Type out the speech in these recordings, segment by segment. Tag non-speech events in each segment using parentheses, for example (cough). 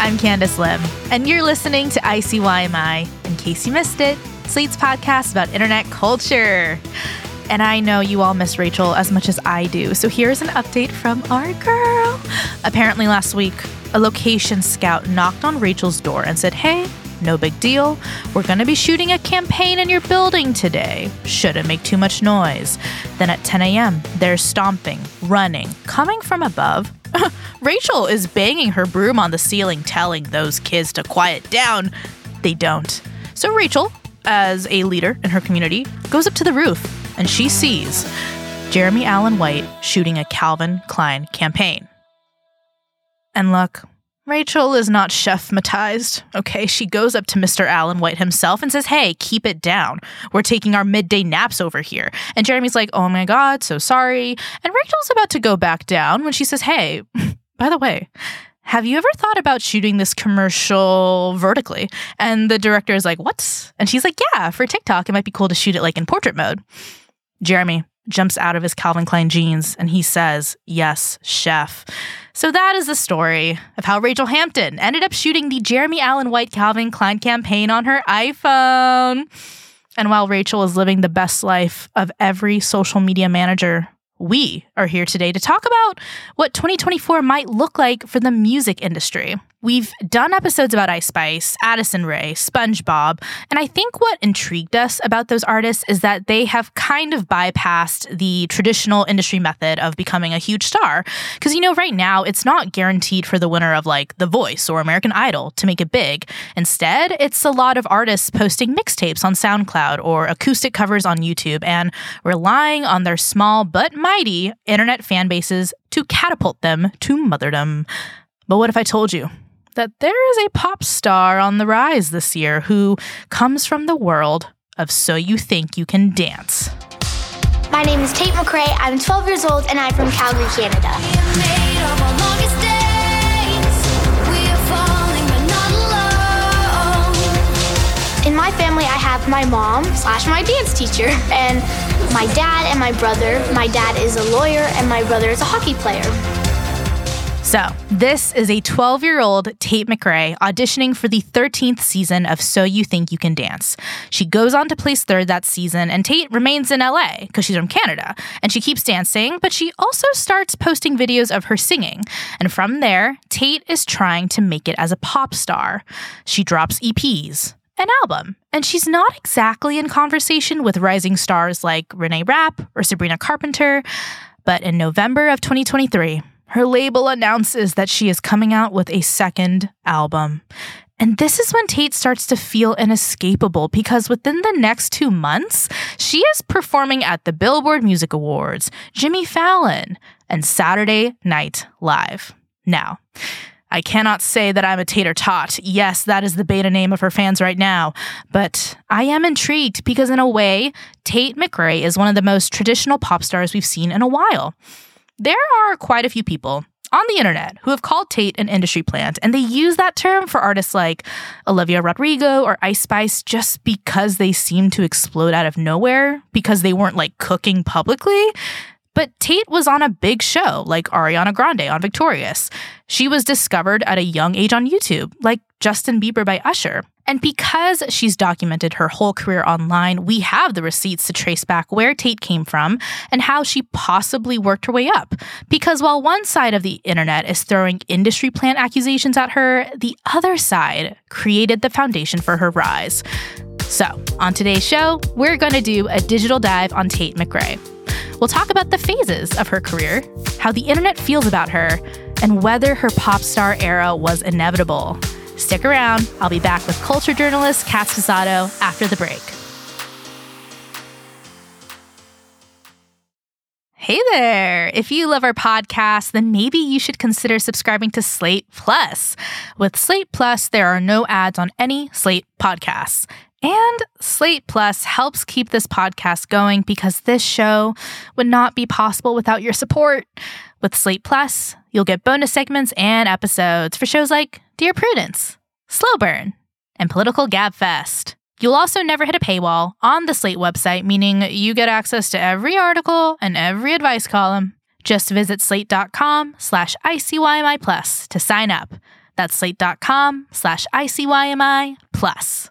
I'm Candice Lim, and you're listening to ICYMI. In case you missed it, Slate's podcast about internet culture. And I know you all miss Rachel as much as I do, so here's an update from our girl. Apparently, last week, a location scout knocked on Rachel's door and said, Hey, no big deal. We're going to be shooting a campaign in your building today. Shouldn't make too much noise. Then at 10 a.m., they're stomping, running, coming from above. (laughs) Rachel is banging her broom on the ceiling, telling those kids to quiet down. They don't. So Rachel, as a leader in her community, goes up to the roof and she sees Jeremy Allen White shooting a Calvin Klein campaign. And look, Rachel is not chefmatized. Okay, she goes up to Mr. Allen White himself and says, Hey, keep it down. We're taking our midday naps over here. And Jeremy's like, Oh my God, so sorry. And Rachel's about to go back down when she says, Hey, (laughs) by the way, have you ever thought about shooting this commercial vertically? And the director is like, What? And she's like, Yeah, for TikTok, it might be cool to shoot it like in portrait mode. Jeremy jumps out of his Calvin Klein jeans and he says, Yes, chef. So that is the story of how Rachel Hampton ended up shooting the Jeremy Allen White Calvin Klein campaign on her iPhone. And while Rachel is living the best life of every social media manager, we are here today to talk about what 2024 might look like for the music industry. We've done episodes about Ice Spice, Addison Rae, SpongeBob, and I think what intrigued us about those artists is that they have kind of bypassed the traditional industry method of becoming a huge star. Because, you know, right now it's not guaranteed for the winner of like The Voice or American Idol to make it big. Instead, it's a lot of artists posting mixtapes on SoundCloud or acoustic covers on YouTube and relying on their small but mighty internet fan bases to catapult them to motherdom. But what if I told you that there is a pop star on the rise this year who comes from the world of So You Think You Can Dance. My name is Tate McRae. I'm 12 years old and I'm from Calgary, Canada. In my family, I have my mom slash my dance teacher and my dad and my brother. My dad is a lawyer and my brother is a hockey player. So, this is a 12 year old Tate McRae auditioning for the 13th season of So You Think You Can Dance. She goes on to place third that season, and Tate remains in LA because she's from Canada. And she keeps dancing, but she also starts posting videos of her singing. And from there, Tate is trying to make it as a pop star. She drops EPs, an album. And she's not exactly in conversation with rising stars like Renee Rapp or Sabrina Carpenter. But in November of 2023, her label announces that she is coming out with a second album. And this is when Tate starts to feel inescapable because within the next two months, she is performing at the Billboard Music Awards, Jimmy Fallon, and Saturday Night Live. Now, I cannot say that I'm a tater tot. Yes, that is the beta name of her fans right now. But I am intrigued because, in a way, Tate McRae is one of the most traditional pop stars we've seen in a while. There are quite a few people on the internet who have called Tate an industry plant, and they use that term for artists like Olivia Rodrigo or Ice Spice just because they seem to explode out of nowhere because they weren't like cooking publicly. But Tate was on a big show like Ariana Grande on Victorious. She was discovered at a young age on YouTube, like Justin Bieber by Usher. And because she's documented her whole career online, we have the receipts to trace back where Tate came from and how she possibly worked her way up. Because while one side of the internet is throwing industry plant accusations at her, the other side created the foundation for her rise. So, on today's show, we're going to do a digital dive on Tate McRae. We'll talk about the phases of her career, how the internet feels about her, and whether her pop star era was inevitable. Stick around. I'll be back with culture journalist Kat Sposato after the break. Hey there! If you love our podcast, then maybe you should consider subscribing to Slate Plus. With Slate Plus, there are no ads on any Slate podcasts. And Slate Plus helps keep this podcast going because this show would not be possible without your support. With Slate Plus, you'll get bonus segments and episodes for shows like Dear Prudence, Slow Burn, and Political Gab Fest. You'll also never hit a paywall on the Slate website, meaning you get access to every article and every advice column. Just visit slate.com slash ICYMI plus to sign up. That's slate.com slash ICYMI plus.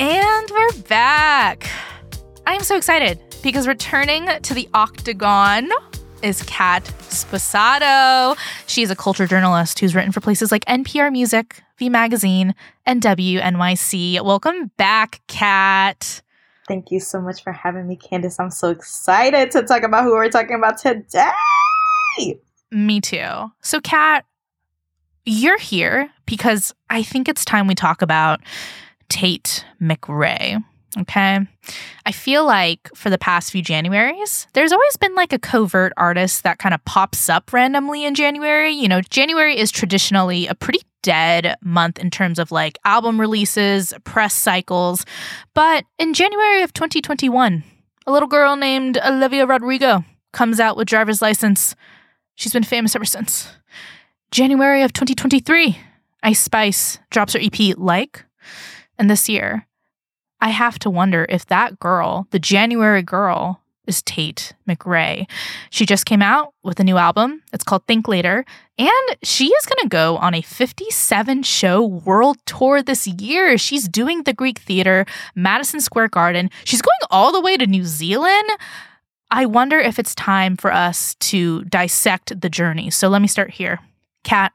And we're back. I am so excited because returning to the octagon is Kat Sposato. She's a culture journalist who's written for places like NPR Music, V Magazine, and WNYC. Welcome back, Kat. Thank you so much for having me, Candice. I'm so excited to talk about who we're talking about today. Me too. So, Kat, you're here because I think it's time we talk about Tate McRae. Okay. I feel like for the past few Januaries, there's always been like a covert artist that kind of pops up randomly in January. You know, January is traditionally a pretty dead month in terms of like album releases, press cycles. But in January of 2021, a little girl named Olivia Rodrigo comes out with driver's license. She's been famous ever since. January of 2023, Ice Spice drops her EP Like. And this year, I have to wonder if that girl, the January girl, is Tate McRae. She just came out with a new album. It's called Think Later. And she is going to go on a 57 show world tour this year. She's doing the Greek Theater, Madison Square Garden. She's going all the way to New Zealand. I wonder if it's time for us to dissect the journey. So let me start here. Kat,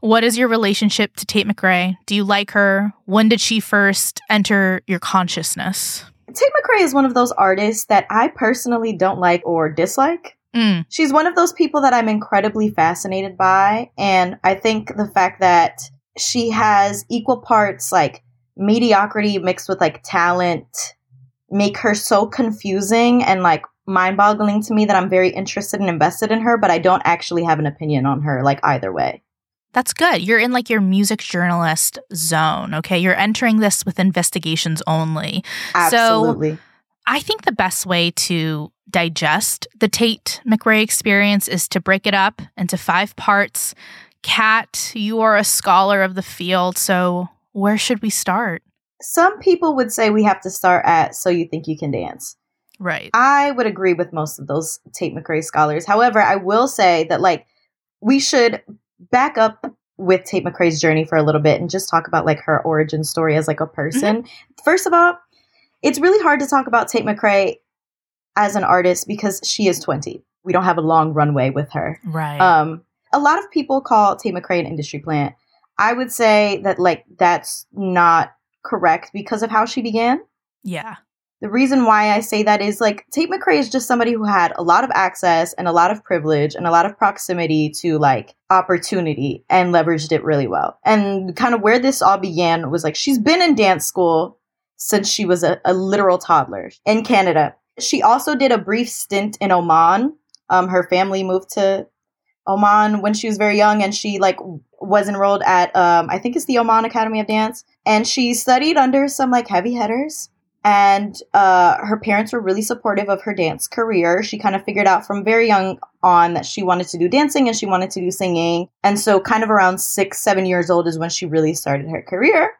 what is your relationship to Tate McRae? Do you like her? When did she first enter your consciousness? Tate McRae is one of those artists that I personally don't like or dislike. Mm. She's one of those people that I'm incredibly fascinated by. And I think the fact that she has equal parts like mediocrity mixed with like talent make her so confusing and like mind boggling to me that I'm very interested and invested in her, but I don't actually have an opinion on her like either way. That's good. You're in like your music journalist zone. Okay. You're entering this with investigations only. Absolutely. So I think the best way to digest the Tate McRae experience is to break it up into five parts. Kat, you are a scholar of the field. So where should we start? Some people would say we have to start at So You Think You Can Dance. Right. I would agree with most of those Tate McRae scholars. However, I will say that like we should back up with Tate McRae's journey for a little bit and just talk about like her origin story as like a person. Mm-hmm. First of all, it's really hard to talk about Tate McRae as an artist because she is 20. We don't have a long runway with her. Right. Um a lot of people call Tate McRae an industry plant. I would say that like that's not correct because of how she began. Yeah the reason why I say that is like Tate McRae is just somebody who had a lot of access and a lot of privilege and a lot of proximity to like opportunity and leveraged it really well. And kind of where this all began was like she's been in dance school since she was a, a literal toddler in Canada. She also did a brief stint in Oman. Um, her family moved to Oman when she was very young and she like was enrolled at um, I think it's the Oman Academy of Dance and she studied under some like heavy hitters and uh, her parents were really supportive of her dance career. She kind of figured out from very young on that she wanted to do dancing and she wanted to do singing. And so, kind of around six, seven years old is when she really started her career.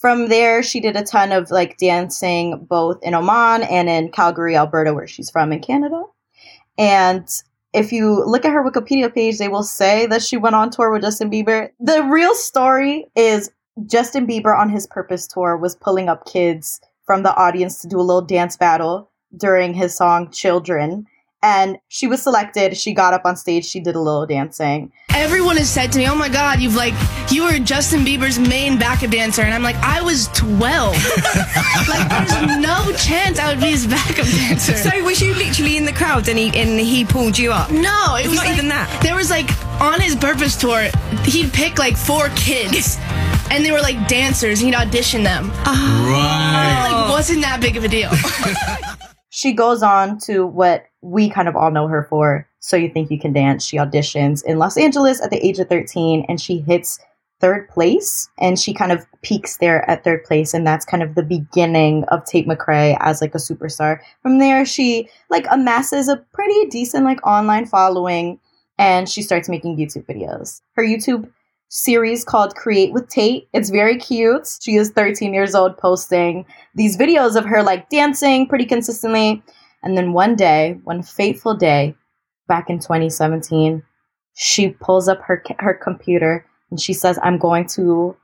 From there, she did a ton of like dancing both in Oman and in Calgary, Alberta, where she's from in Canada. And if you look at her Wikipedia page, they will say that she went on tour with Justin Bieber. The real story is Justin Bieber on his Purpose tour was pulling up kids from the audience to do a little dance battle during his song Children. And she was selected. She got up on stage. She did a little dancing. Everyone has said to me, "Oh my God, you've like you were Justin Bieber's main backup dancer," and I'm like, "I was 12. (laughs) like, there's no chance I would be his backup dancer." So was you literally in the crowd and he and he pulled you up? no, it was not like- even that. There was like on his Purpose tour, he'd pick like four kids, and they were like dancers. And he'd audition them. Right. Like, wasn't that big of a deal? (laughs) She goes on to what we kind of all know her for. So You Think You Can Dance. She auditions in Los Angeles at the age of 13 and she hits third place and she kind of peaks there at third place and that's kind of the beginning of Tate McRae as like a superstar. From there she like amasses a pretty decent like online following and she starts making YouTube videos. Her YouTube series called Create with Tate. It's very cute. She is 13 years old posting these videos of her like dancing pretty consistently. And then one day, one fateful day back in 2017, she pulls up her her computer and she says, "I'm going to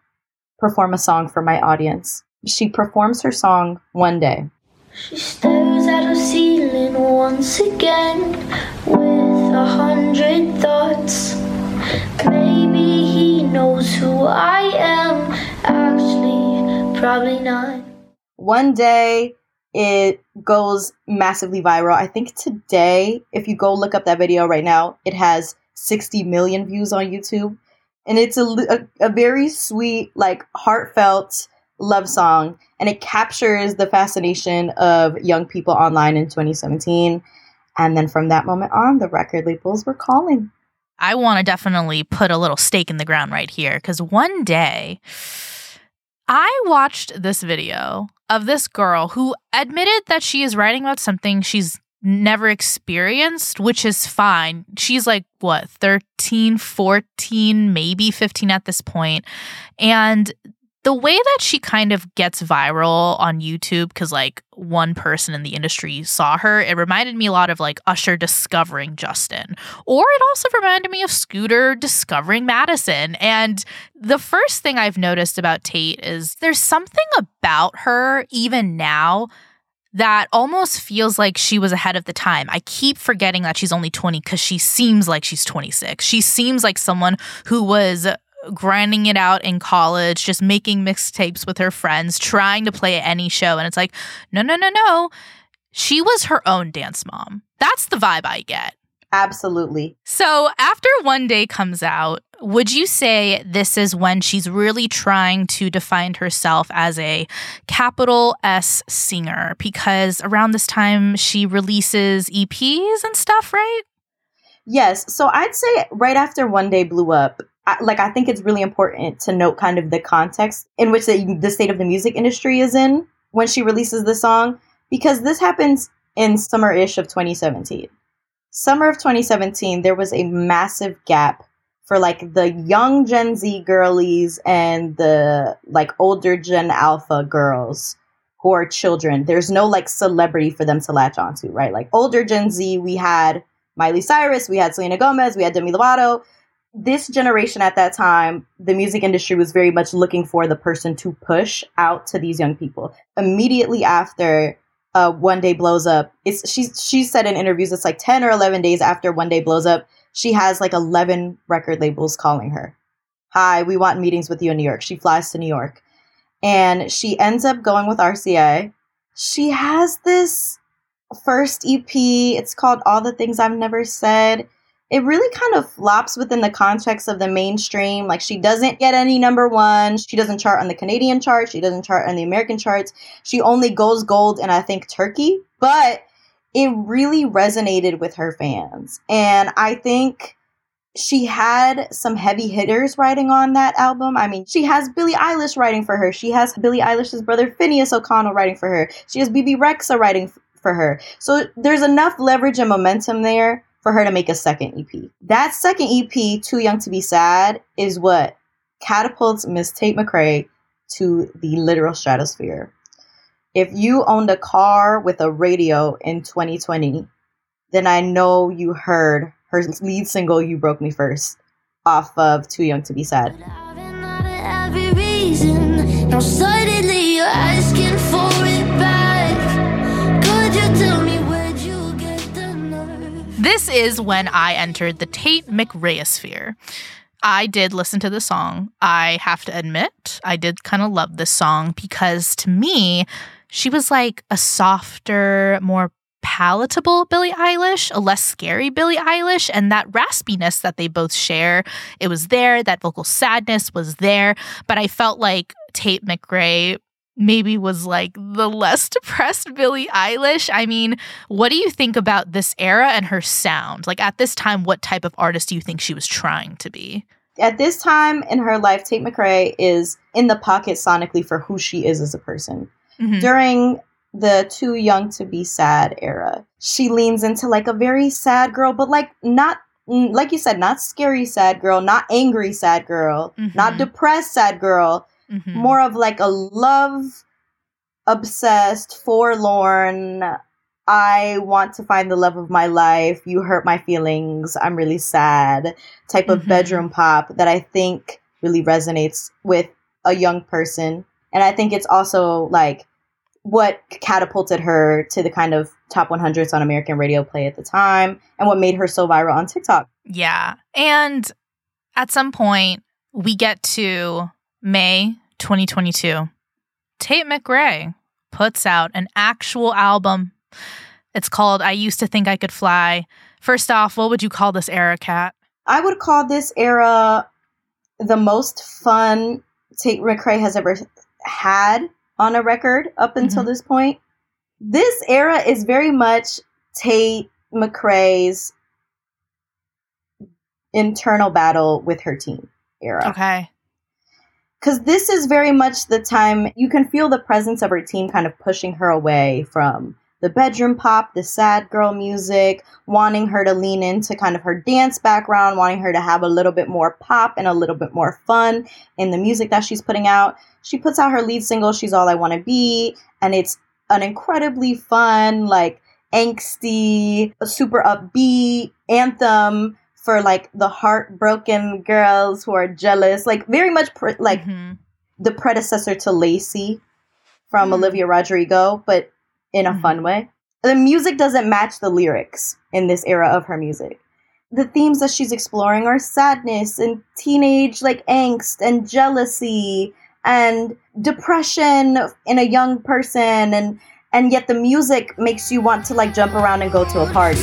perform a song for my audience." She performs her song one day. She stares at her ceiling once again with a hundred thoughts. Maybe he knows who I am. Actually, probably not. One day it goes massively viral. I think today, if you go look up that video right now, it has 60 million views on YouTube. And it's a, a, a very sweet, like heartfelt love song. And it captures the fascination of young people online in 2017. And then from that moment on, the record labels were calling. I want to definitely put a little stake in the ground right here because one day I watched this video of this girl who admitted that she is writing about something she's never experienced, which is fine. She's like, what, 13, 14, maybe 15 at this point. And the way that she kind of gets viral on YouTube, because like one person in the industry saw her, it reminded me a lot of like Usher discovering Justin. Or it also reminded me of Scooter discovering Madison. And the first thing I've noticed about Tate is there's something about her, even now, that almost feels like she was ahead of the time. I keep forgetting that she's only 20 because she seems like she's 26. She seems like someone who was grinding it out in college, just making mixtapes with her friends, trying to play at any show. And it's like, no, no, no, no. She was her own dance mom. That's the vibe I get. Absolutely. So after One Day comes out, would you say this is when she's really trying to define herself as a capital S singer? Because around this time she releases EPs and stuff, right? Yes. So I'd say right after One Day blew up, Like I think it's really important to note kind of the context in which the, the state of the music industry is in when she releases the song, because this happens in summer-ish of 2017. Summer of 2017, there was a massive gap for like the young Gen Z girlies and the like older Gen Alpha girls who are children. There's no like celebrity for them to latch onto, right? Like older Gen Z, we had Miley Cyrus, we had Selena Gomez, we had Demi Lovato. This generation at that time, the music industry was very much looking for the person to push out to these young people. Immediately after uh, One Day blows up, it's she she said in interviews it's like 10 or 11 days after One Day blows up, she has like 11 record labels calling her. Hi, we want meetings with you in New York. She flies to New York. And she ends up going with RCA. She has this first EP. It's called All the Things I've Never Said. It really kind of flops within the context of the mainstream. Like, she doesn't get any number one. She doesn't chart on the Canadian chart. She doesn't chart on the American charts. She only goes gold in, I think, Turkey. But it really resonated with her fans. And I think she had some heavy hitters writing on that album. I mean, she has Billie Eilish writing for her. She has Billie Eilish's brother Finneas O'Connell writing for her. She has Bebe Rexha writing for her. So there's enough leverage and momentum there for her to make a second EP. That second EP, Too Young to Be Sad, is what catapults Miss Tate McRae to the literal stratosphere. If you owned a car with a radio in 2020, then I know you heard her lead single "You Broke Me First off of "Too Young to Be Sad." This is when I entered the Tate McRaeosphere. I did listen to the song. I have to admit, I did kind of love this song because to me, she was like a softer, more palatable Billie Eilish, a less scary Billie Eilish, and that raspiness that they both share, it was there. That vocal sadness was there. But I felt like Tate McRae maybe was like the less (laughs) depressed Billie Eilish. I mean, what do you think about this era and her sound? Like at this time, what type of artist do you think she was trying to be? At this time in her life, Tate McRae is in the pocket sonically for who she is as a person. Mhm. During the too young to be sad era, she leans into like a very sad girl, but like not mm, like you said, not scary sad girl, not angry sad girl, not Mhm. depressed sad girl, Mhm. more of like a love obsessed, forlorn. I want to find the love of my life. You hurt my feelings. I'm really sad. Type of Mhm. bedroom pop that I think really resonates with a young person. And I think it's also like what catapulted her to the kind of top 100s on American radio play at the time and what made her so viral on TikTok. Yeah. And at some point, we get to May 2022. Tate McRae puts out an actual album. It's called I Used to Think I Could Fly. First off, what would you call this era, Kat? I would call this era the most fun Tate McRae has ever had on a record up until Mhm. this point. This era is very much Tate McRae's internal battle with her team era. Okay. Because this is very much the time you can feel the presence of her team kind of pushing her away from the bedroom pop, the sad girl music, wanting her to lean into kind of her dance background, wanting her to have a little bit more pop and a little bit more fun in the music that she's putting out. She puts out her lead single, She's All I Want to Be, and it's an incredibly fun, like angsty, super upbeat anthem for like the heartbroken girls who are jealous, like very much pr- like Mhm. the predecessor to Lacy from Mm. Olivia Rodrigo, but in a Mhm. fun way. The music doesn't match the lyrics in this era of her music. The themes that she's exploring are sadness and teenage like angst and jealousy and depression in a young person and and yet the music makes you want to like jump around and go to a party.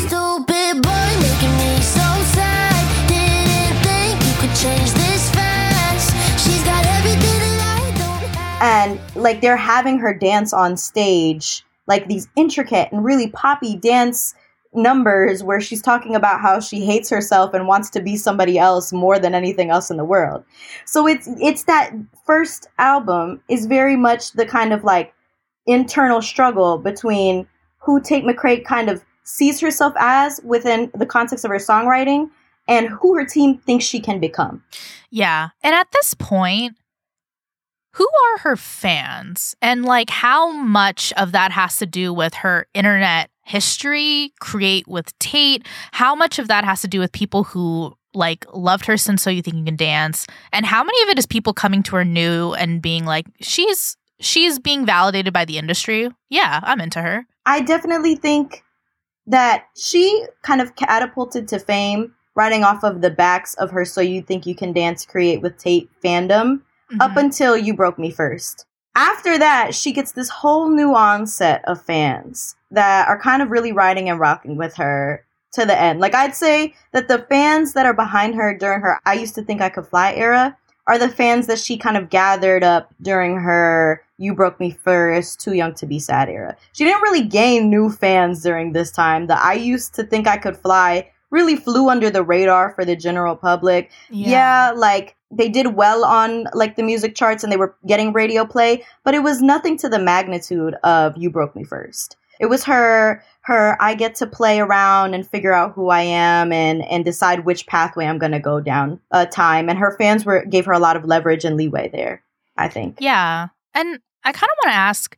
And like they're having her dance on stage like these intricate and really poppy dance numbers where she's talking about how she hates herself and wants to be somebody else more than anything else in the world. So it's it's that first album is very much the kind of like internal struggle between who Tate McRae kind of sees herself as within the context of her songwriting and who her team thinks she can become. Yeah. And at this point, who are her fans? And like how much of that has to do with her internet history, create with Tate? How much of that has to do with people who like loved her since So You Think You Can Dance? And how many of it is people coming to her new and being like, she's she's being validated by the industry? Yeah, I'm into her. I definitely think that she kind of catapulted to fame riding off of the backs of her So You Think You Can Dance Create with Tate fandom up Mhm. until You Broke Me First. After that, she gets this whole new onset of fans that are kind of really riding and rocking with her to the end. Like, I'd say that the fans that are behind her during her I Used to Think I Could Fly era are the fans that she kind of gathered up during her You Broke Me First, Too Young to Be Sad era. She didn't really gain new fans during this time. The I Used to Think I Could Fly really flew under the radar for the general public. Yeah. like they did well on like the music charts and they were getting radio play, but it was nothing to the magnitude of You Broke Me First. It was her her I get to play around and figure out who I am and and decide which pathway I'm going to go down uh, time and her fans were gave her a lot of leverage and leeway there, I think. Yeah. And I kind of want to ask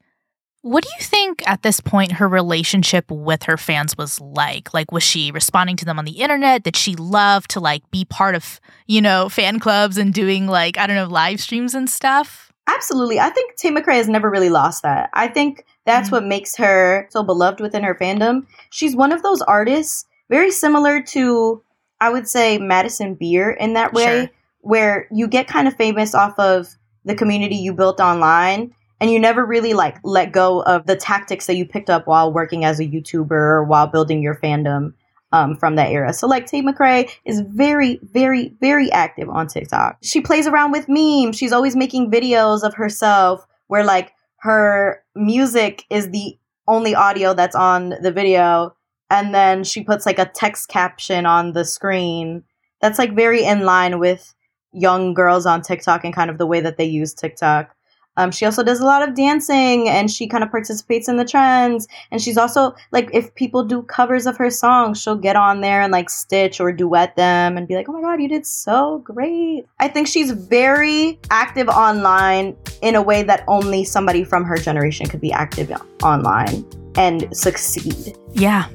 what do you think at this point her relationship with her fans was like? Like, was she responding to them on the internet? Did she love to like be part of, you know, fan clubs and doing like, I don't know, live streams and stuff? Absolutely. I think Tate McRae has never really lost that. I think that's mm-hmm. what makes her so beloved within her fandom. She's one of those artists, very similar to, I would say, Madison Beer in that way, sure. where you get kind of famous off of the community you built online and you never really like let go of the tactics that you picked up while working as a YouTuber or while building your fandom um, from that era. So like Tate McRae is very, very, very active on TikTok. She plays around with memes. She's always making videos of herself where like her music is the only audio that's on the video. And then she puts like a text caption on the screen that's like very in line with young girls on TikTok and kind of the way that they use TikTok. Um, she also does a lot of dancing and she kind of participates in the trends. And she's also like, if people do covers of her songs, she'll get on there and like stitch or duet them and be like, oh my God, you did so great. I think she's very active online in a way that only somebody from her generation could be active online and succeed. Yeah.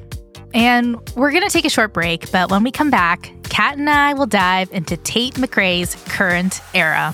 And we're going to take a short break, but when we come back, Kat and I will dive into Tate McRae's current era.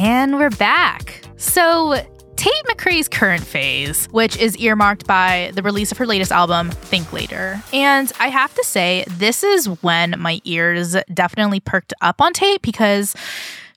And we're back. So Tate McRae's current phase, which is earmarked by the release of her latest album, Think Later. And I have to say, this is when my ears definitely perked up on Tate because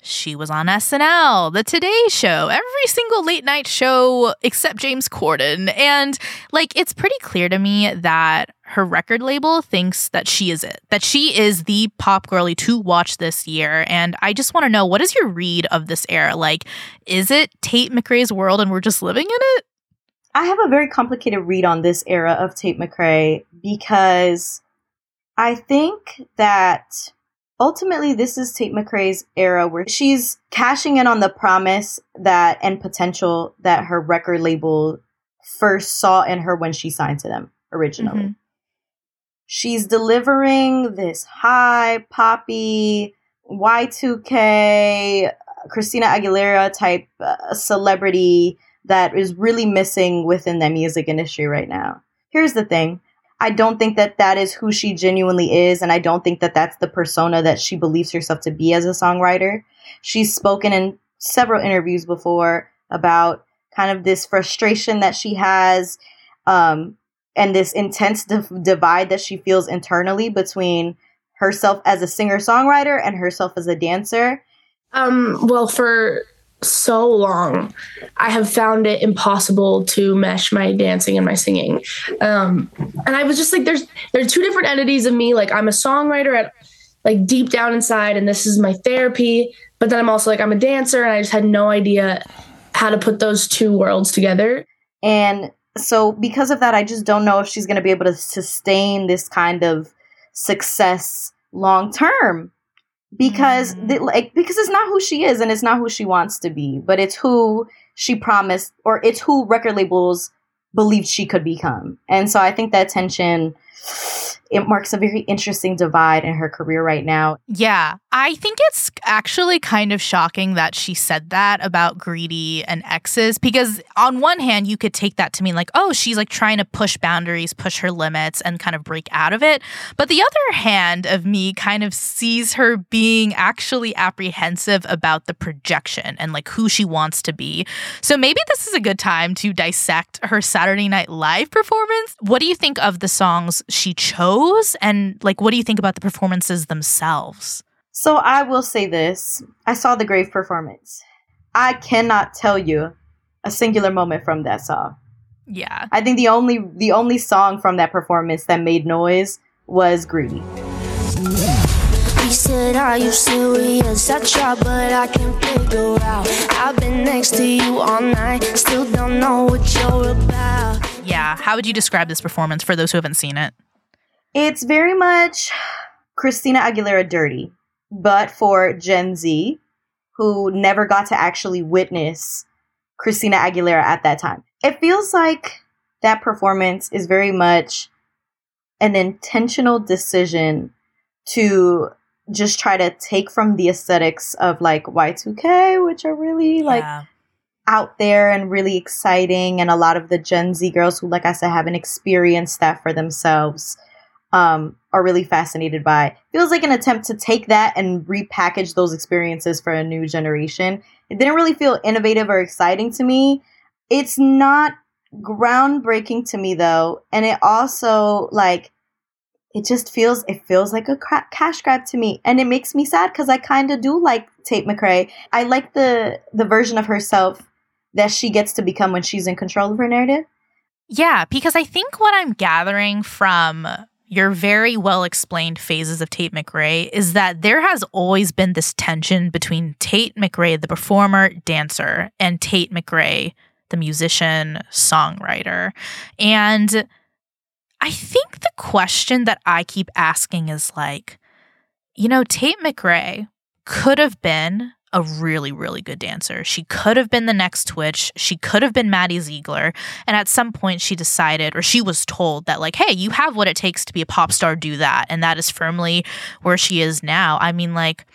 she was on SNL, The Today Show, every single late night show except James Corden. And like, it's pretty clear to me that her record label thinks that she is it, that she is the pop girly to watch this year. And I just want to know what is your read of this era? Like, is it Tate McRae's world and we're just living in it? I have a very complicated read on this era of Tate McRae because I think that ultimately this is Tate McRae's era where she's cashing in on the promise that and potential that her record label first saw in her when she signed to them originally. Mm-hmm. She's delivering this high poppy Y2K Christina Aguilera type uh, celebrity that is really missing within the music industry right now. here's the thing. I don't think that that is who she genuinely is, and I don't think that that's the persona that she believes herself to be as a songwriter. She's spoken in several interviews before about kind of this frustration that she has um, and this intense div- divide that she feels internally between herself as a singer songwriter and herself as a dancer. Um, well, for so long, I have found it impossible to mesh my dancing and my singing. Um, and I was just like, there's there are two different entities of me. Like I'm a songwriter at like deep down inside, and this is my therapy. But then I'm also like I'm a dancer, and I just had no idea how to put those two worlds together. And so because of that, I just don't know if she's going to be able to sustain this kind of success long term because Mm. the, like because it's not who she is and it's not who she wants to be, but it's who she promised or it's who record labels believed she could become. And so I think that tension it marks a very interesting divide in her career right now. Yeah, I think it's actually kind of shocking that she said that about greedy and exes because on one hand you could take that to mean like oh she's like trying to push boundaries, push her limits and kind of break out of it. But the other hand of me kind of sees her being actually apprehensive about the projection and like who she wants to be. So maybe this is a good time to dissect her Saturday Night Live performance. What do you think of the songs she chose and like what do you think about the performances themselves? So I will say this. I saw the Grave performance. I cannot tell you a singular moment from that song. Yeah. I think the only the only song from that performance that made noise was Greedy. He said, Are you serious? I try, but I can't figure out. I've been next to you all night, still don't know what you're about. Yeah. How would you describe this performance for those who haven't seen it? It's very much Christina Aguilera dirty, but for Gen Z who never got to actually witness Christina Aguilera at that time. It feels like that performance is very much an intentional decision to just try to take from the aesthetics of like Y2K, which are really like out there and really exciting and a lot of the gen z girls who like i said haven't experienced that for themselves um, are really fascinated by. Feels like an attempt to take that and repackage those experiences for a new generation. It didn't really feel innovative or exciting to me. It's not groundbreaking to me though and it also like it just feels it feels like a cra- cash grab to me and it makes me sad because i kind of do like tate McRae. i like the the version of herself that she gets to become when she's in control of her narrative. Yeah, because I think what I'm gathering from your very well explained phases of Tate McRae is that there has always been this tension between Tate McRae, the performer, dancer, and Tate McRae, the musician, songwriter. And I think the question that I keep asking is like, you know, Tate McRae could have been a really, really good dancer. She could have been the next Twitch. She could have been Maddie Ziegler. And at some point, she decided, or she was told that, like, hey, you have what it takes to be a pop star, do that. And that is firmly where she is now. I mean, like,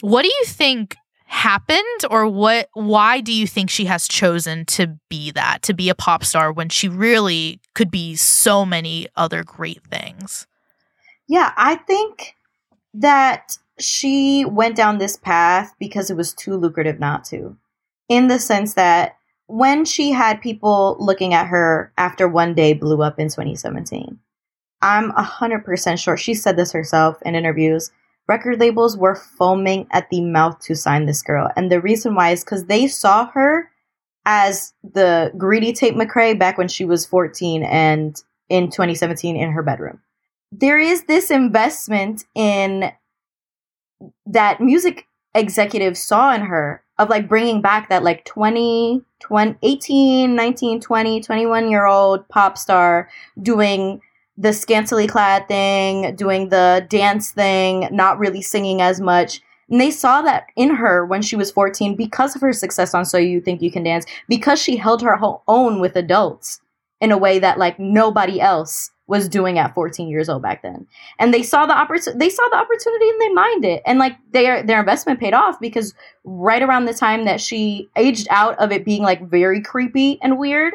what do you think happened or what why do you think she has chosen to be that to be a pop star when she really could be so many other great things yeah i think that she went down this path because it was too lucrative not to in the sense that when she had people looking at her after one day blew up in 2017 i'm 100% sure she said this herself in interviews record labels were foaming at the mouth to sign this girl. And the reason why is because they saw her as the greedy Tate McRae back when she was 14 and in 2017 in her bedroom. There is this investment in that music executives saw in her of like bringing back that like 20, 20 18, 19, 20, 21 year old pop star doing the scantily clad thing, doing the dance thing, not really singing as much. And they saw that in her when she was 14 because of her success on So You Think You Can Dance, because she held her own with adults in a way that like nobody else was doing at 14 years old back then. And they saw the opportunity they saw the opportunity and they mined it. And like their their investment paid off because right around the time that she aged out of it being like very creepy and weird,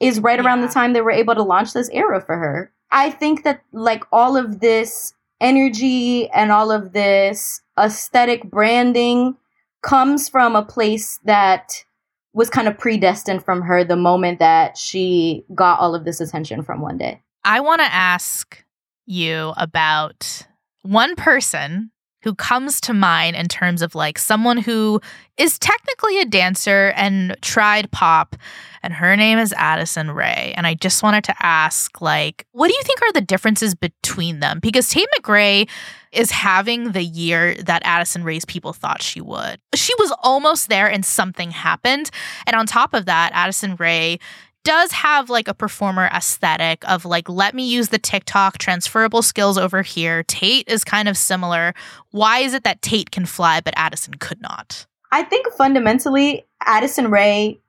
is right around the time they were able to launch this era for her. I think that like all of this energy and all of this aesthetic branding comes from a place that was kind of predestined from her the moment that she got all of this attention from one day. I want to ask you about one person who comes to mind in terms of like someone who is technically a dancer and tried pop and her name is Addison Rae and I just wanted to ask like what do you think are the differences between them because Tate McRae is having the year that Addison Rae's people thought she would. She was almost there and something happened and on top of that Addison Rae does have like a performer aesthetic of like, let me use the TikTok transferable skills over here. Tate is kind of similar. Why is it that Tate can fly, but Addison could not? I think fundamentally, Addison Rae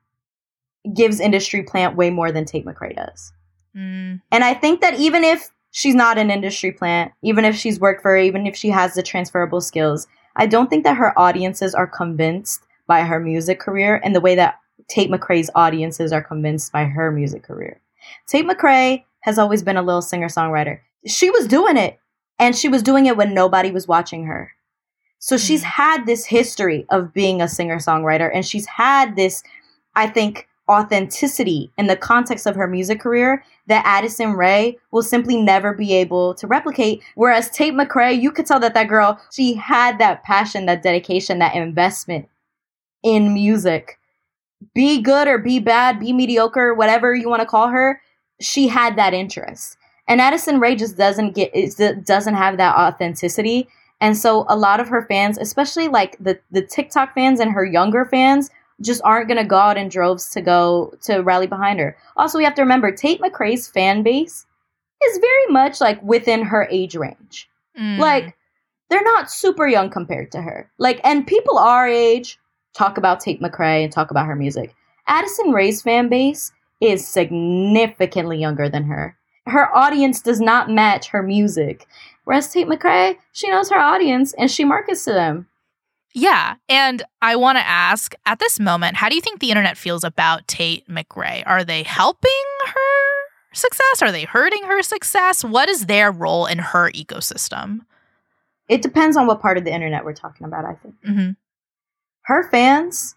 gives industry plant way more than Tate McRae does. Mm. And I think that even if she's not an industry plant, even if she's worked for her, even if she has the transferable skills, I don't think that her audiences are convinced by her music career and the way that Tate McRae's audiences are convinced by her music career. Tate McRae has always been a little singer songwriter. She was doing it, and she was doing it when nobody was watching her. So she's hmm. had this history of being a singer songwriter, and she's had this, I think, authenticity in the context of her music career that Addison Rae will simply never be able to replicate. Whereas Tate McRae, you could tell that that girl, she had that passion, that dedication, that investment in music be good or be bad, be mediocre, whatever you want to call her, she had that interest. And Addison Rae just doesn't get it doesn't have that authenticity. And so a lot of her fans, especially like the the TikTok fans and her younger fans, just aren't gonna go out in droves to go to rally behind her. Also, we have to remember Tate McRae's fan base is very much like within her age range. Mm. Like they're not super young compared to her. Like and people our age talk about Tate McRae and talk about her music. Addison Rae's fan base is significantly younger than her. Her audience does not match her music. Whereas Tate McRae, she knows her audience and she markets to them. Yeah. And I want to ask at this moment, how do you think the internet feels about Tate McRae? Are they helping her success? Are they hurting her success? What is their role in her ecosystem? It depends on what part of the internet we're talking about, I think. Mm-hmm. Her fans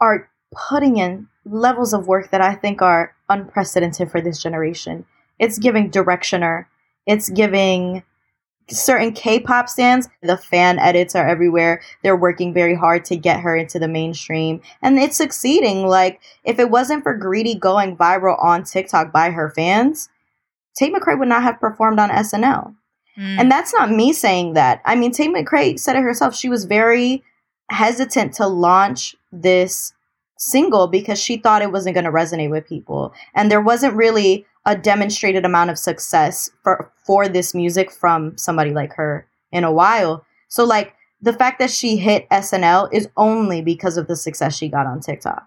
are putting in levels of work that I think are unprecedented for this generation. It's giving Directioner, it's giving certain K-pop stands. The fan edits are everywhere. They're working very hard to get her into the mainstream, and it's succeeding. Like if it wasn't for Greedy going viral on TikTok by her fans, Tate McRae would not have performed on SNL. Mm. And that's not me saying that. I mean, Tate McRae said it herself. She was very hesitant to launch this single because she thought it wasn't going to resonate with people. And there wasn't really a demonstrated amount of success for for this music from somebody like her in a while. So like the fact that she hit SNL is only because of the success she got on TikTok.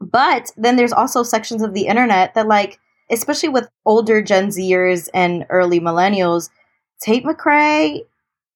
But then there's also sections of the internet that like especially with older Gen Zers and early millennials, Tate McRae,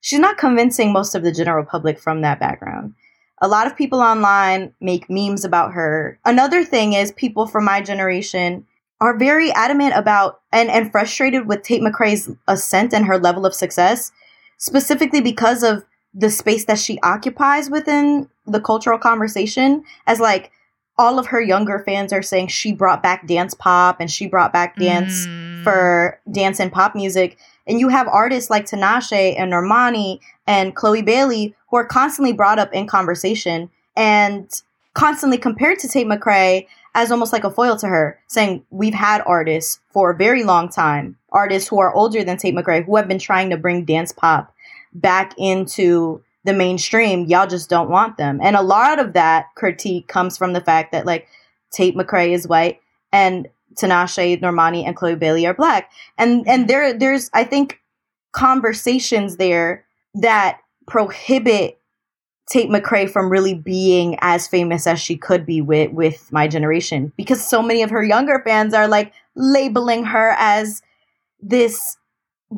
she's not convincing most of the general public from that background. A lot of people online make memes about her. Another thing is people from my generation are very adamant about and, and frustrated with Tate McRae's ascent and her level of success, specifically because of the space that she occupies within the cultural conversation. As like all of her younger fans are saying she brought back dance pop and she brought back dance mm. for dance and pop music. And you have artists like Tinashe and Normani and Chloe Bailey who are constantly brought up in conversation and constantly compared to Tate McRae as almost like a foil to her, saying we've had artists for a very long time, artists who are older than Tate McRae, who have been trying to bring dance pop back into the mainstream. Y'all just don't want them. And a lot of that critique comes from the fact that like Tate McRae is white and Tinashe, Normani, and Chloe Bailey are black. And and there there's I think conversations there that prohibit Tate McRae from really being as famous as she could be with with my generation. Because so many of her younger fans are like labeling her as this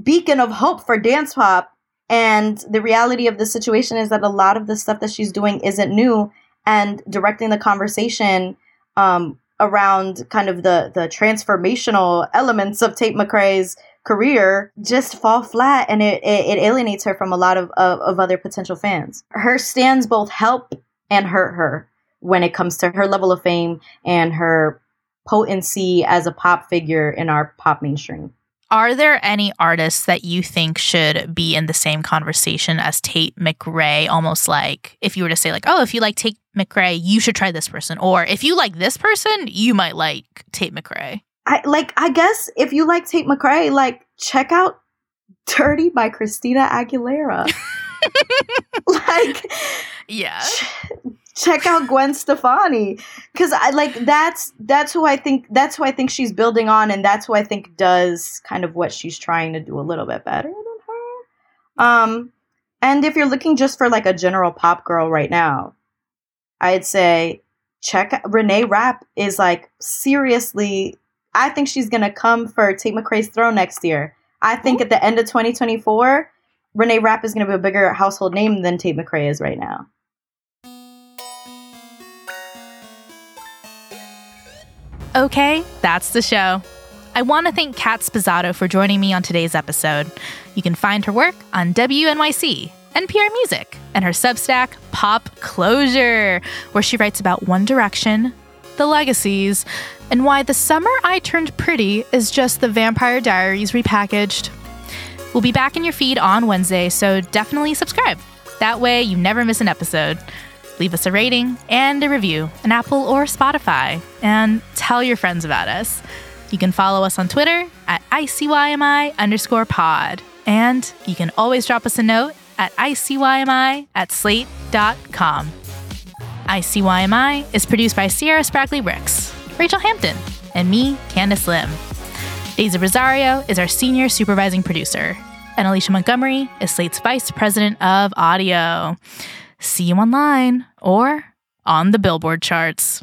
beacon of hope for dance pop. And the reality of the situation is that a lot of the stuff that she's doing isn't new. And directing the conversation um, around kind of the the transformational elements of Tate McRae's career just fall flat and it, it, it alienates her from a lot of, of, of other potential fans. Her stands both help and hurt her when it comes to her level of fame and her potency as a pop figure in our pop mainstream. Are there any artists that you think should be in the same conversation as Tate McRae? Almost like if you were to say, like, oh, if you like Tate McRae, you should try this person. Or if you like this person, you might like Tate McRae. I like I guess if you like Tate McRae, like check out Dirrty by Christina Aguilera. (laughs) like yeah. check out Gwen Stefani cuz I like that's that's who I think that's who I think she's building on and that's who I think does kind of what she's trying to do a little bit better than her. Um and if you're looking just for like a general pop girl right now, I'd say check Renee Rapp is like seriously I think she's going to come for Tate McRae's throne next year. I think at the end of 2024, Renee Rapp is going to be a bigger household name than Tate McRae is right now. Okay, that's the show. I want to thank Kat Sposato for joining me on today's episode. You can find her work on WNYC, NPR Music, and her Substack, Pop Closure, where she writes about One Direction, the legacies, and why the summer I turned pretty is just the Vampire Diaries repackaged. We'll be back in your feed on Wednesday, so definitely subscribe. That way you never miss an episode. Leave us a rating and a review on Apple or Spotify, and tell your friends about us. You can follow us on Twitter at ICYMI underscore pod. And you can always drop us a note at ICYMI at slate.com. ICYMI is produced by Sierra Spragley Ricks, Rachelle Hampton, and me, Candice Lim. Daisy Rosario is our senior supervising producer, and Alicia Montgomery is Slate's vice president of audio. See you online or on the Billboard charts.